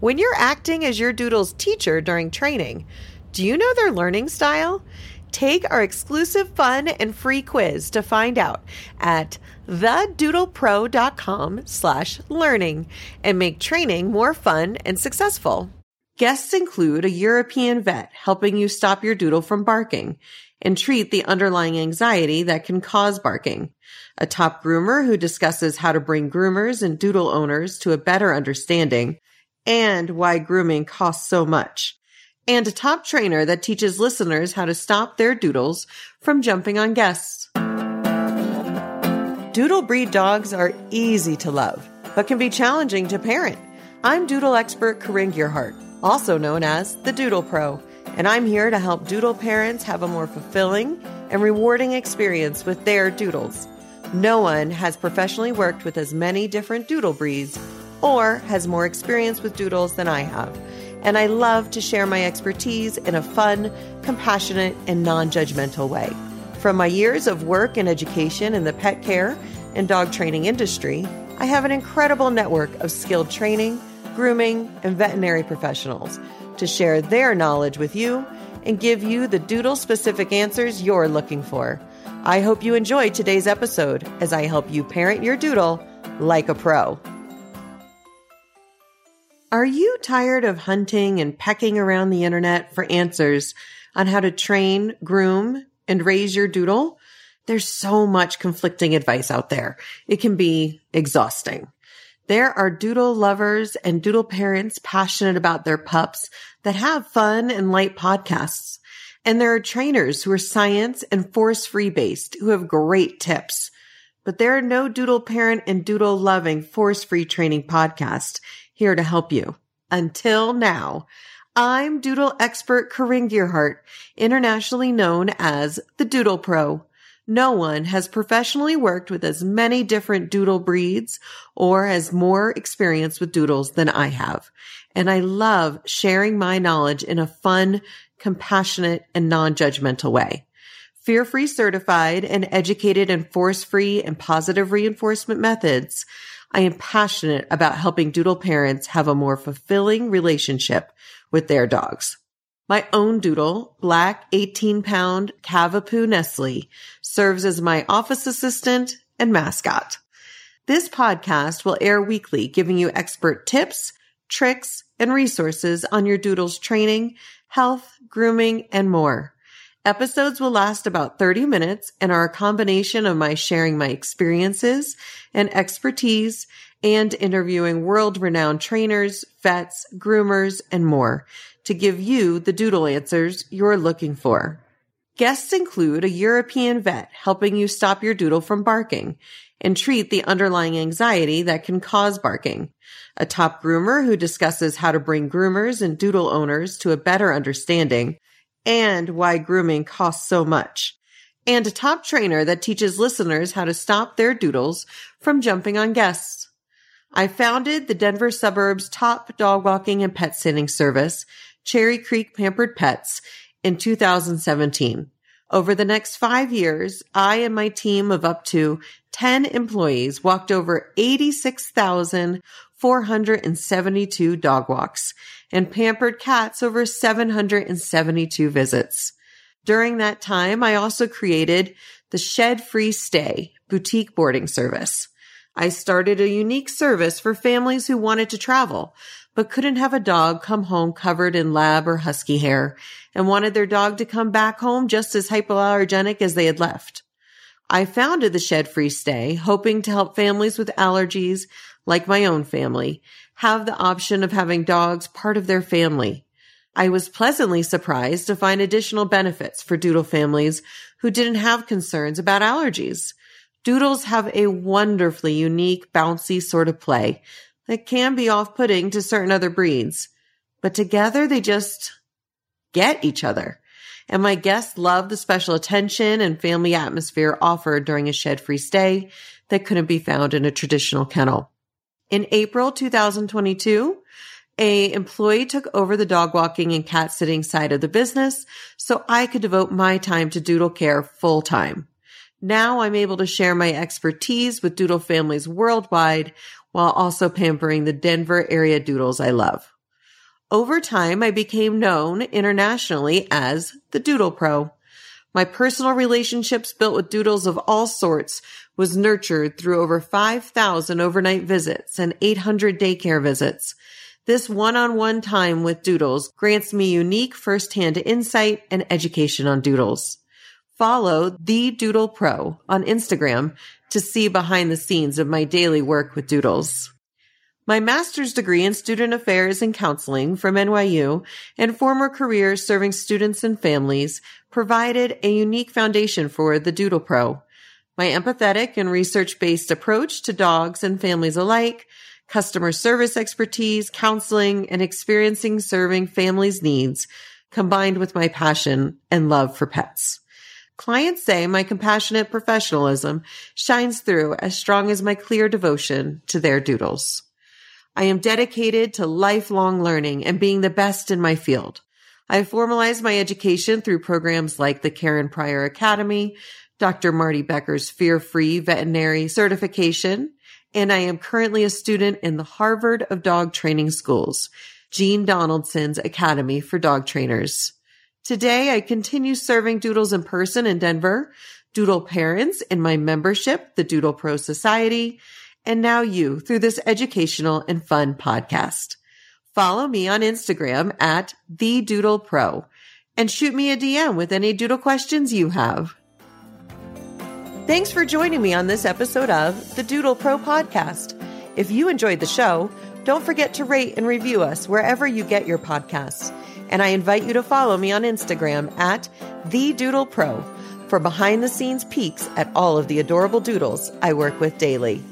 When you're acting as your doodle's teacher during training, do you know their learning style? Take our exclusive fun and free quiz to find out at thedoodlepro.com slash learning and make training more fun and successful. Guests include a European vet helping you stop your doodle from barking and treat the underlying anxiety that can cause barking. A top groomer who discusses how to bring groomers and doodle owners to a better understanding and why grooming costs so much. And a top trainer that teaches listeners how to stop their doodles from jumping on guests. Doodle breed dogs are easy to love, but can be challenging to parent. I'm doodle expert Corinne Gearhart, also known as the Doodle Pro, and I'm here to help doodle parents have a more fulfilling and rewarding experience with their doodles. No one has professionally worked with as many different doodle breeds or has more experience with doodles than I have. And I love to share my expertise in a fun, compassionate, and non judgmental way. From my years of work and education in the pet care and dog training industry, I have an incredible network of skilled training, grooming, and veterinary professionals to share their knowledge with you and give you the doodle specific answers you're looking for. I hope you enjoy today's episode as I help you parent your doodle like a pro. Are you tired of hunting and pecking around the internet for answers on how to train, groom, and raise your doodle? There's so much conflicting advice out there. It can be exhausting. There are doodle lovers and doodle parents passionate about their pups that have fun and light podcasts. And there are trainers who are science and force free based who have great tips. But there are no doodle parent and doodle loving force free training podcast here to help you. Until now, I'm doodle expert Corinne Gearhart, internationally known as the Doodle Pro. No one has professionally worked with as many different doodle breeds or has more experience with doodles than I have. And I love sharing my knowledge in a fun, compassionate, and non-judgmental way. Fear free certified and educated in force free and positive reinforcement methods. I am passionate about helping doodle parents have a more fulfilling relationship with their dogs. My own doodle, black 18 pound Cavapoo Nestle, serves as my office assistant and mascot. This podcast will air weekly, giving you expert tips, tricks, and resources on your doodle's training, health, grooming, and more. Episodes will last about 30 minutes and are a combination of my sharing my experiences and expertise and interviewing world renowned trainers, vets, groomers, and more to give you the doodle answers you're looking for. Guests include a European vet helping you stop your doodle from barking and treat the underlying anxiety that can cause barking. A top groomer who discusses how to bring groomers and doodle owners to a better understanding and why grooming costs so much. And a top trainer that teaches listeners how to stop their doodles from jumping on guests. I founded the Denver suburbs top dog walking and pet sitting service, Cherry Creek Pampered Pets, in 2017. Over the next five years, I and my team of up to 10 employees walked over 86,472 dog walks and pampered cats over 772 visits. During that time, I also created the Shed Free Stay boutique boarding service. I started a unique service for families who wanted to travel, but couldn't have a dog come home covered in lab or husky hair and wanted their dog to come back home just as hypoallergenic as they had left. I founded the Shed Free Stay, hoping to help families with allergies, like my own family, have the option of having dogs part of their family. I was pleasantly surprised to find additional benefits for doodle families who didn't have concerns about allergies. Doodles have a wonderfully unique, bouncy sort of play that can be off-putting to certain other breeds, but together they just get each other. And my guests love the special attention and family atmosphere offered during a shed free stay that couldn't be found in a traditional kennel. In April 2022, a employee took over the dog walking and cat sitting side of the business so I could devote my time to doodle care full time. Now I'm able to share my expertise with doodle families worldwide while also pampering the Denver area doodles I love. Over time, I became known internationally as the Doodle Pro. My personal relationships built with doodles of all sorts was nurtured through over 5,000 overnight visits and 800 daycare visits. This one-on-one time with doodles grants me unique firsthand insight and education on doodles. Follow the Doodle Pro on Instagram to see behind the scenes of my daily work with doodles. My master's degree in student affairs and counseling from NYU and former careers serving students and families provided a unique foundation for the Doodle Pro. My empathetic and research based approach to dogs and families alike, customer service expertise, counseling, and experiencing serving families' needs combined with my passion and love for pets. Clients say my compassionate professionalism shines through as strong as my clear devotion to their doodles. I am dedicated to lifelong learning and being the best in my field. I formalized my education through programs like the Karen Pryor Academy, Dr. Marty Becker's Fear Free Veterinary Certification, and I am currently a student in the Harvard of Dog Training Schools, Jean Donaldson's Academy for Dog Trainers. Today, I continue serving doodles in person in Denver, doodle parents in my membership, the Doodle Pro Society, and now you through this educational and fun podcast. Follow me on Instagram at the Doodle Pro and shoot me a DM with any doodle questions you have. Thanks for joining me on this episode of the Doodle Pro podcast. If you enjoyed the show, don't forget to rate and review us wherever you get your podcasts. And I invite you to follow me on Instagram at the Doodle Pro for behind the scenes peeks at all of the adorable doodles I work with daily.